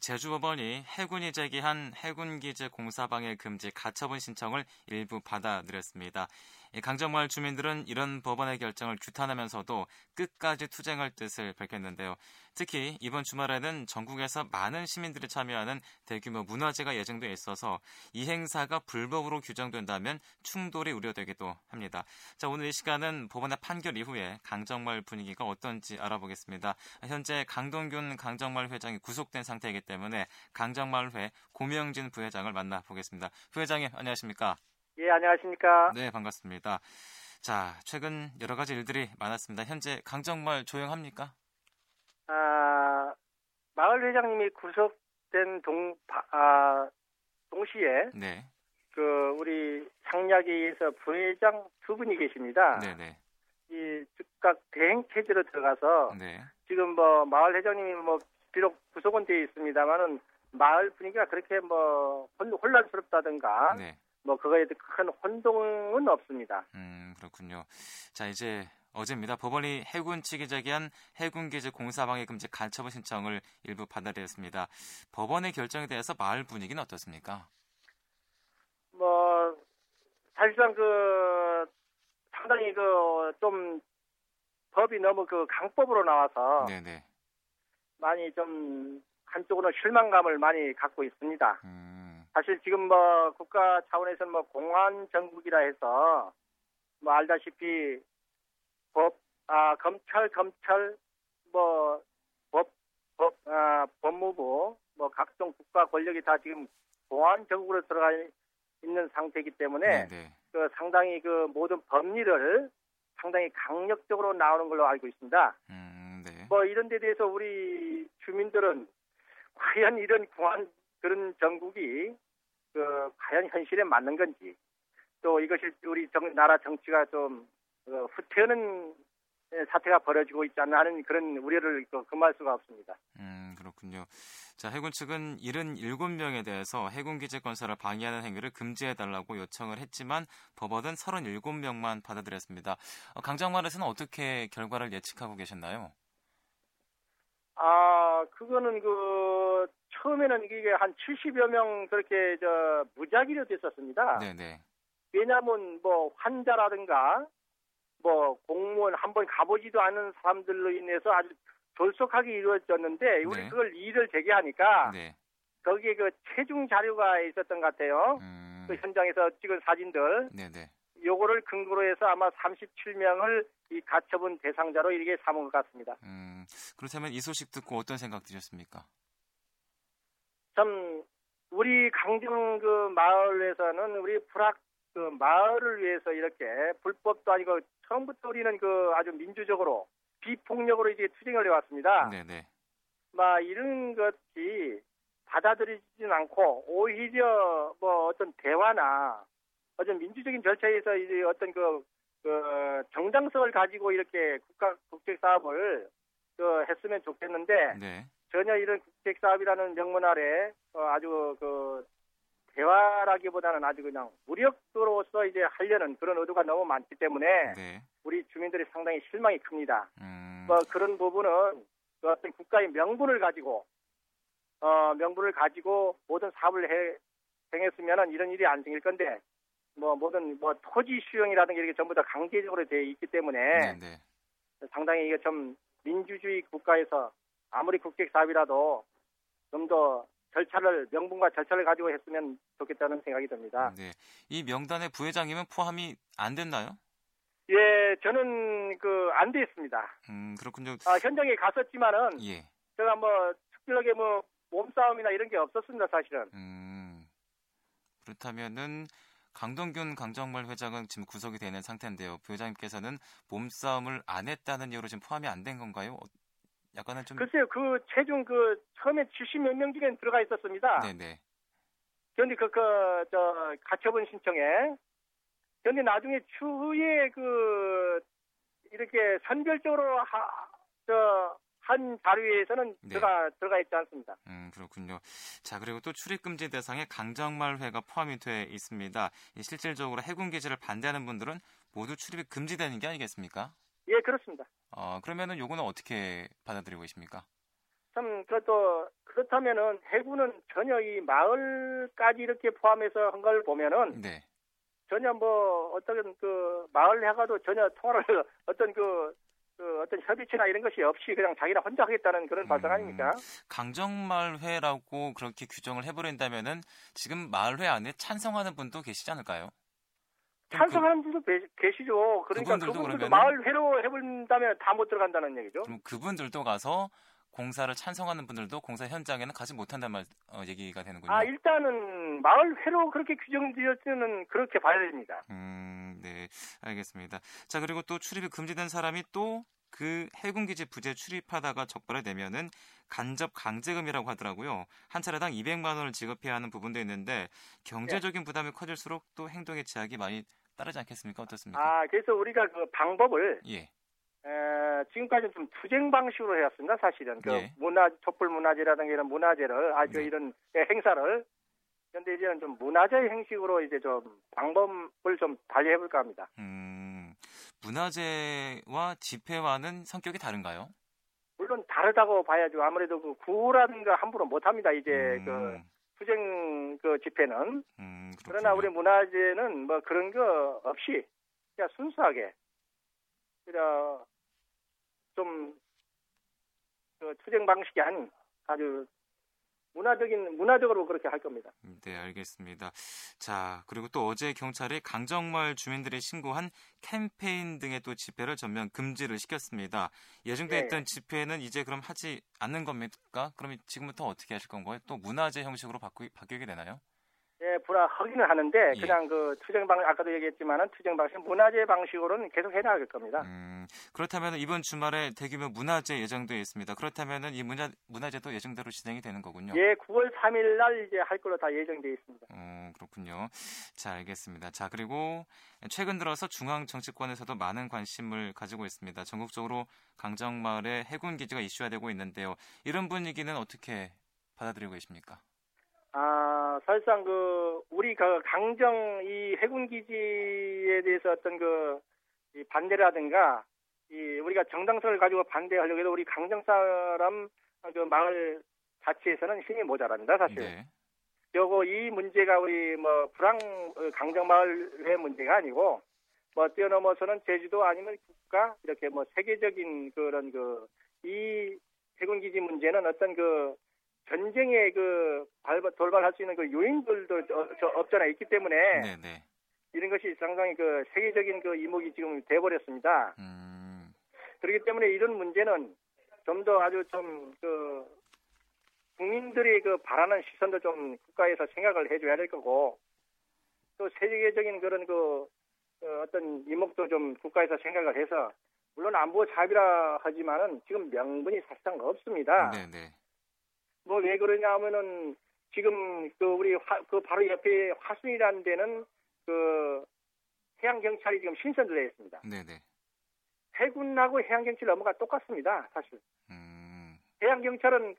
제주법원이 해군이 제기한 해군기지 공사방해 금지 가처분 신청을 일부 받아들였습니다. 강정마을 주민들은 이런 법원의 결정을 규탄하면서도 끝까지 투쟁할 뜻을 밝혔는데요. 특히 이번 주말에는 전국에서 많은 시민들이 참여하는 대규모 문화제가 예정돼 있어서 이 행사가 불법으로 규정된다면 충돌이 우려되기도 합니다. 자, 오늘 이 시간은 법원의 판결 이후에 강정마을 분위기가 어떤지 알아보겠습니다. 현재 강동균 강정마을 회장이 구속된 상태이기 때문에 강정마을회 고명진 부회장을 만나보겠습니다. 부회장님 안녕하십니까? 예, 안녕하십니까? 네, 반갑습니다. 자, 최근 여러 가지 일들이 많았습니다. 현재 강정마을 조용합니까? 아, 마을 회장님이 구속된 동, 아, 동시에 네. 그 우리 상약위에서 부회장 두 분이 계십니다. 네, 네. 이 즉각 대행 체제로 들어가서 네. 지금 뭐 마을 회장님이 뭐 비록 구속은 되어 있습니다만은 마을 분위기가 그렇게 뭐 혼, 혼란스럽다든가 네. 뭐 그거에 큰 혼동은 없습니다. 음, 그렇군요. 자, 이제 어제입니다. 법원이 해군 측이 제기한 해군기지 공사방해 금지 간처분 신청을 일부 받아들였습니다. 법원의 결정에 대해서 마을 분위기는 어떻습니까? 뭐 사실상 그 상당히 그 좀 법이 너무 그 강법으로 나와서 네네. 많이 좀 한쪽으로 실망감을 많이 갖고 있습니다. 음, 사실 지금 뭐 국가 차원에서는 뭐 공안 정국이라 해서 뭐 알다시피 법, 아 검찰, 검찰 뭐 법, 법, 아 법무부 뭐 각종 국가 권력이 다 지금 공안 정국으로 들어가 있는 상태이기 때문에 네네. 그 상당히 그 모든 법리를 상당히 강력적으로 나오는 걸로 알고 있습니다. 음, 네. 뭐 이런 데 대해서 우리 주민들은 과연 이런 공안 그런 정국이 그 과연 현실에 맞는 건지 또 이것이 우리 정, 나라 정치가 좀 어, 후퇴하는 사태가 벌어지고 있지 않나 하는 그런 우려를 그, 금할 수가 없습니다. 음, 그렇군요. 자, 해군 측은 77명에 대해서 해군 기지 건설을 방해하는 행위를 금지해달라고 요청을 했지만 법원은 37명만 받아들였습니다. 어, 강정마을에서는 어떻게 결과를 예측하고 계셨나요? 아, 그거는 그 처음에는 이게 한 70여 명 그렇게 저 무작위로 됐었습니다. 네네. 왜냐하면 뭐 환자라든가 뭐 공무원 한 번 가보지도 않은 사람들로 인해서 아주 졸속하게 이루어졌는데 우리 네. 그걸 이의를 제기하니까 네. 거기에 그 체중 자료가 있었던 것 같아요. 음, 그 현장에서 찍은 사진들 네네. 요거를 근거로 해서 아마 37명을 이 가처분 대상자로 이렇게 삼은 것 같습니다. 음, 그렇다면 이 소식 듣고 어떤 생각 드셨습니까? 참 우리 강정 그 마을에서는 우리 불악 그 마을을 위해서 이렇게 불법도 아니고 처음부터 우리는 그 아주 민주적으로 비폭력으로 이제 투쟁을 해왔습니다. 네네. 막 이런 것이 받아들이지는 않고 오히려 뭐 어떤 대화나 어떤 민주적인 절차에서 이제 어떤 그, 그 정당성을 가지고 이렇게 국가 국책 사업을 그 했으면 좋겠는데 네. 전혀 이런 국책 사업이라는 명문 아래 어, 아주 그 대화라기보다는 아주 그냥 무력으로서 이제 하려는 그런 의도가 너무 많기 때문에 네. 우리 주민들이 상당히 실망이 큽니다. 음, 뭐 그런 부분은 그 어떤 국가의 명분을 가지고 어 명분을 가지고 모든 사업을 해 행했으면은 이런 일이 안 생길 건데 뭐 모든 뭐 토지 수용이라든가 이렇게 전부 다 강제적으로 돼 있기 때문에 네네. 상당히 이게 좀 민주주의 국가에서 아무리 국책 사업이라도 좀 더 절차를 명분과 절차를 가지고 했으면 좋겠다는 생각이 듭니다. 네. 이 명단에 부회장님은 포함이 안 됐나요? 예, 저는 그 안 돼 있습니다. 음, 그렇군요. 아, 현장에 갔었지만은 예. 제가 뭐 특별하게 뭐 몸싸움이나 이런 게 없었습니다, 사실은. 음, 그렇다면은 강동균 강정말 회장은 지금 구속이 되는 상태인데요. 부회장님께서는 몸싸움을 안 했다는 이유로 지금 포함이 안 된 건가요? 어, 약간은 좀 글쎄요, 그 체중 그 처음에 70몇 명 중에 들어가 있었습니다. 네네. 그런데 그, 그, 저, 가처분 신청에. 그런데 나중에 추후에 그, 이렇게 선별적으로 하, 저, 한 자료에서는 네. 들어가, 들어가 있지 않습니다. 음, 그렇군요. 자, 그리고 또 출입 금지 대상에 강정말회가 포함이 돼 있습니다. 이 실질적으로 해군 기지를 반대하는 분들은 모두 출입이 금지되는 게 아니겠습니까? 예, 그렇습니다. 어, 그러면은 요거는 어떻게 받아들이고 계십니까? 참, 그것도 그렇다면은 해군은 전혀 이 마을까지 이렇게 포함해서 한 걸 보면은 네. 전혀 뭐 어떤 그 마을 해가도 전혀 통화를 어떤 그, 그 어떤 협의체나 이런 것이 없이 그냥 자기가 혼자 하겠다는 그런 발상 음, 아닙니까? 강정마을회라고 그렇게 규정을 해버린다면은 지금 마을회 안에 찬성하는 분도 계시지 않을까요? 그럼 찬성하는 분도 계- 계시죠. 그러니까 그분들도 그분들도 마을 회로 해본다면 다 못 들어간다는 얘기죠. 그, 그럼 그분들도 가서 공사를 찬성하는 분들도 공사 현장에는 가지 못한다는 말 어, 얘기가 되는군요. 아 일단은 마을 회로 그렇게 규정되었으면 그렇게 봐야 됩니다. 음, 네, 알겠습니다. 자, 그리고 또 출입이 금지된 사람이 또 그 해군기지 부재 출입하다가 적발이 되면은 간접 강제금이라고 하더라고요. 한 차례당 200만 원을 지급해야 하는 부분도 있는데 경제적인 부담이 커질수록 또 행동의 제약이 많이 따르지 않겠습니까? 어떻습니까? 아 그래서 우리가 그 방법을 예, 에, 지금까지는 좀 투쟁 방식으로 해왔습니다. 사실은 그 예. 문화 촛불 문화제라든가 이런 문화제를 아주 네. 이런 예, 행사를 그런데 이제는 좀 문화제 형식으로 이제 좀 방법을 좀 달리 해 볼까 합니다. 음, 문화재와 집회와는 성격이 다른가요? 물론 다르다고 봐야죠. 아무래도 그 구라든가 함부로 못 합니다. 이제 그 음, 투쟁 그 집회는 음, 그러나. 우리 문화제는 뭐 그런 거 없이 그냥 순수하게 그냥 좀그 투쟁 방식이 아닌 아주 문화적인 문화적으로 그렇게 할 겁니다. 네, 알겠습니다. 자, 그리고 또 어제 경찰이 강정마을 주민들이 신고한 캠페인 등의 또 집회를 전면 금지를 시켰습니다. 예정돼 네. 있던 집회는 이제 그럼 하지 않는 겁니까? 그럼 지금부터 어떻게 하실 건가요? 또 문화재 형식으로 바꾸, 바뀌게 되나요? 예, 불화 하기는 하는데 예. 그냥 그 투쟁 방 아까도 얘기했지만은 투쟁 방식 문화제 방식으로는 계속 해 나갈 겁니다. 음, 그렇다면 이번 주말에 대규모 문화재 예정되어 있습니다. 그렇다면 이 문화, 문화재도 예정대로 진행이 되는 거군요. 예, 9월 3일 날 이제 할 걸로 다 예정돼 있습니다. 어, 그렇군요. 자, 알겠습니다. 자, 그리고 최근 들어서 중앙 정치권에서도 많은 관심을 가지고 있습니다. 전국적으로 강정마을의 해군 기지가 이슈화되고 있는데요. 이런 분위기는 어떻게 받아들이고 계십니까? 아, 사실상 그 우리 그 강정 이 해군 기지에 대해서 어떤 그 이 반대라든가 이 우리가 정당성을 가지고 반대하려고 해도 우리 강정 사람 그 마을 자체에서는 힘이 모자랍니다, 사실. 네. 요거 이 문제가 우리 뭐 불황 어, 강정 마을의 문제가 아니고 뭐 뛰어넘어서는 제주도 아니면 국가 이렇게 뭐 세계적인 그런 그 이 해군 기지 문제는 어떤 그 전쟁에 그 발발, 돌발할 수 있는 그 요인들도 저, 저 없잖아 있기 때문에 네, 네. 이런 것이 상당히 그 세계적인 그 이목이 지금 돼버렸습니다. 음, 그렇기 때문에 이런 문제는 좀 더 아주 좀 그 국민들이 그 바라는 시선도 좀 국가에서 생각을 해줘야 될 거고 또 세계적인 그런 그 어, 어떤 이목도 좀 국가에서 생각을 해서 물론 안보 사업이라 하지만은 지금 명분이 사실상 없습니다. 네, 네. 뭐 왜 그러냐 하면은 지금 그 우리 화, 그 바로 옆에 화순이라는 데는 그 해양 경찰이 지금 신선되어 있습니다. 네, 네. 해군하고 해양 경찰 업무가 똑같습니다. 사실 음, 해양 경찰은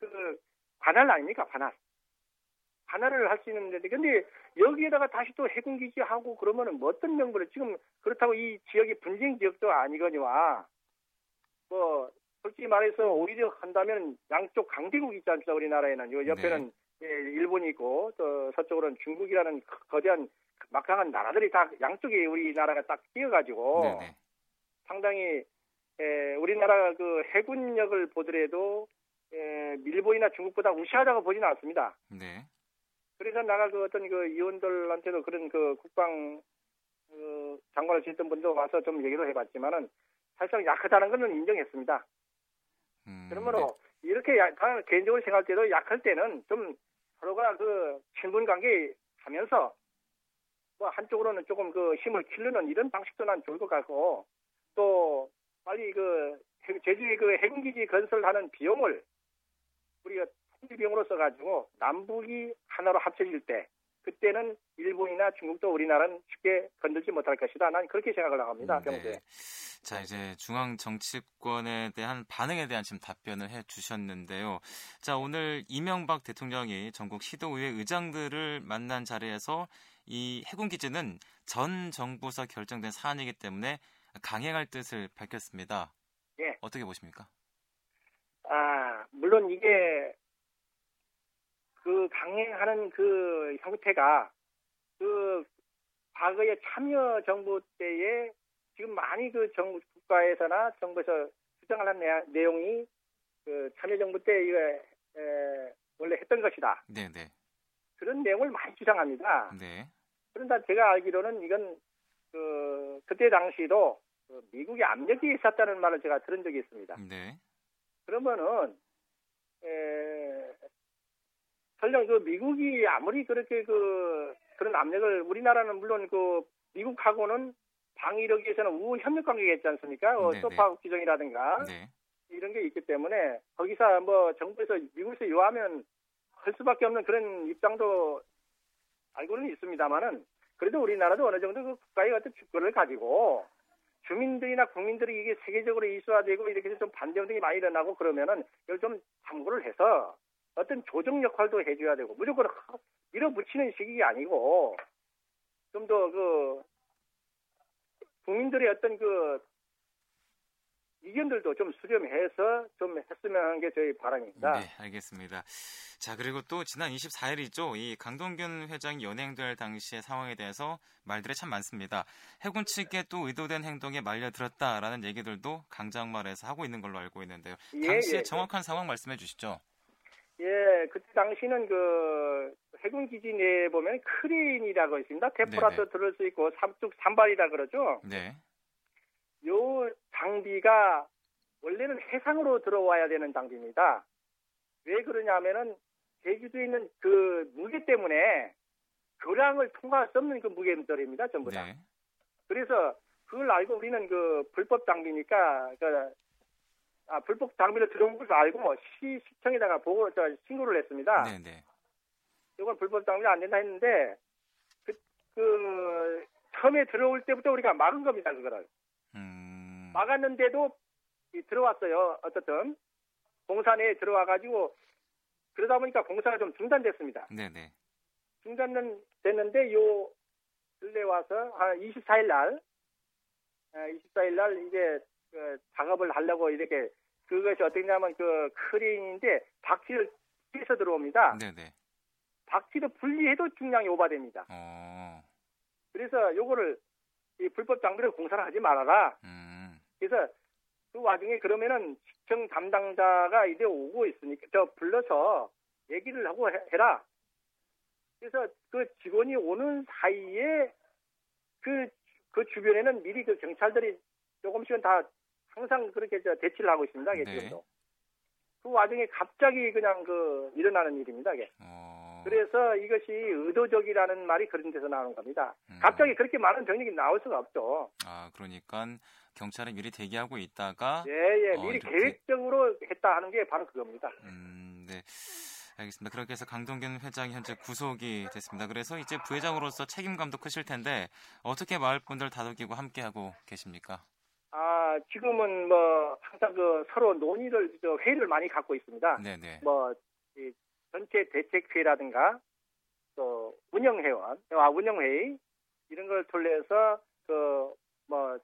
그 관할 아닙니까 관할 관할을 할 수 있는데 근데 여기에다가 다시 또 해군 기지하고 그러면은 뭐 어떤 명분을 지금 그렇다고 이 지역이 분쟁 지역도 아니거니와 뭐 솔직히 말해서 오히려 한다면 양쪽 강대국 있지 않습니까 우리나라에는 요 옆에는 예, 일본이 있고 또 서쪽으로는 중국이라는 거대한 막강한 나라들이 다 양쪽에 우리나라가 딱 끼어가지고 네, 네. 상당히 에, 우리나라 그 해군력을 보더라도 에, 일본이나 중국보다 우시하다고 보지는 않습니다. 네. 그래서 나가 그 어떤 그 의원들한테도 그런 그 국방 그 장관을 지냈던 분도 와서 좀 얘기도 해봤지만은 사실상 약하다는 것은 인정했습니다. 음, 그러므로 이렇게 약, 다 개인적으로 생각할 때도 약할 때는 좀 서로가 그 친분 관계 하면서 뭐 한쪽으로는 조금 그 힘을 키르는 이런 방식도 난 좋을 것 같고 또 빨리 그 해- 제주의 그 해군기지 건설하는 비용을 우리가 통일 비용으로 써가지고 남북이 하나로 합쳐질 때 그때는 일본이나 중국도 우리나라는 쉽게 건들지 못할 것이다. 난 그렇게 생각을 합니다. 네. 평소에. 자, 이제 중앙 정치권에 대한 반응에 대한 지금 답변을 해 주셨는데요. 자, 오늘 이명박 대통령이 전국 시도의회 의장들을 만난 자리에서 이 해군 기지는 전 정부에서 결정된 사안이기 때문에 강행할 뜻을 밝혔습니다. 예. 어떻게 보십니까? 아, 물론 이게 그 강행하는 그 형태가 그 과거의 참여 정부 때에 지금 많이 그 정부 국가에서나 정부에서 주장하는 내, 용이 그 참여 정부 때 이거 에, 원래 했던 것이다. 네, 네. 그런 내용을 많이 주장합니다. 네. 그런데 제가 알기로는 이건 그 그때 당시도 그 미국의 압력이 있었다는 말을 제가 들은 적이 있습니다. 네. 그러면은 에, 설령 그 미국이 아무리 그렇게 그 그런 압력을 우리나라는 물론 그 미국하고는 방위력에서는 우호 협력 관계가 있지 않습니까? 어, 네, 소파 규정이라든가 네. 이런 게 있기 때문에 거기서 뭐 정부에서 미국에서 요하면 할 수밖에 없는 그런 입장도 알고는 있습니다만은 그래도 우리나라도 어느 정도 그 국가의 어떤 주권을 가지고 주민들이나 국민들이 이게 세계적으로 이슈화되고 이렇게 좀 반대 운동이 많이 일어나고 그러면은 이걸 좀 참고를 해서 어떤 조정 역할도 해줘야 되고 무조건 밀어붙이는 식이 아니고 좀 더 그 국민들의 어떤 그 의견들도 좀 수렴해서 좀 했으면 하는 게 저희 바람입니다. 네, 알겠습니다. 자, 그리고 또 지난 24일이죠. 이 강동균 회장이 연행될 당시의 상황에 대해서 말들이 참 많습니다. 해군 측에 또 의도된 행동에 말려들었다라는 얘기들도 강장말에서 하고 있는 걸로 알고 있는데요. 예, 당시의 예. 정확한 상황 말씀해 주시죠. 예, 그때 당시는 그 해군 기지 내에 보면 크레인이라고 있습니다. 네네. 들을 수 있고 삼뚝 산발이라 그러죠. 네. 요 장비가 원래는 해상으로 들어와야 되는 장비입니다. 왜 그러냐면은 제주도에 있는 그 무게 때문에 교량을 통과할 수 없는 그 무게들입니다. 전부 다. 네. 그래서 그걸 알고 우리는 그 불법 장비니까 그 아, 불법 장비로 들어온 걸 알고 시 시청에다가 보고 저 신고를 했습니다. 네, 네. 이건 불법 장비 안 된다 했는데 그, 그 처음에 들어올 때부터 우리가 막은 겁니다. 그거를 음. 막았는데도 이 들어왔어요. 어쨌든 공사 내에 들어와 가지고 그러다 보니까 공사가 좀 중단됐습니다. 네, 네. 중단은 됐는데 요 근래 와서 한 24일 날 24일 날 이제 그 작업을 하려고 이렇게 그것이 어떻게냐면 그 크레인인데 박지를 피해서 들어옵니다. 네, 네. 박지를 분리해도 중량이 오버됩니다. 어. 그래서 요거를 이 불법 장비를 공사를 하지 말아라. 음. 그래서 그 와중에 그러면은 시청 담당자가 이제 오고 있으니까 저 불러서 얘기를 하고 해- 해라. 그래서 그 직원이 오는 사이에 그, 그 주변에는 미리 그 경찰들이 조금씩은 다 항상 그렇게 저 대치를 하고 있습니다. 이게 네. 지금도. 그 와중에 갑자기 그냥 그 일어나는 일입니다. 이게. 어. 그래서 이것이 의도적이라는 말이 그런 데서 나오는 겁니다. 음. 갑자기 그렇게 많은 병력이 나올 수가 없죠. 아, 그러니까 경찰이 미리 대기하고 있다가 예, 예. 어, 미리 이렇게. 계획적으로 했다 하는 게 바로 그겁니다. 음, 네. 알겠습니다. 그렇게 해서 강동균 회장이 현재 구속이 됐습니다. 그래서 이제 부회장으로서 책임감도 크실 텐데 어떻게 마을 분들 다독이고 함께하고 계십니까? 아, 지금은 뭐 항상 그 서로 논의를 저 회의를 많이 갖고 있습니다. 네, 네. 뭐 이 전체 대책회라든가 또 운영회원, 아 운영회의 이런 걸 통해서 그 뭐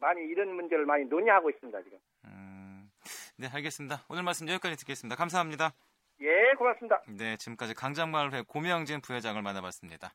많이 이런 문제를 많이 논의하고 있습니다 지금. 음, 네, 알겠습니다. 오늘 말씀 여기까지 듣겠습니다. 감사합니다. 예, 고맙습니다. 네, 지금까지 강장마을회 고명진 부회장을 만나봤습니다.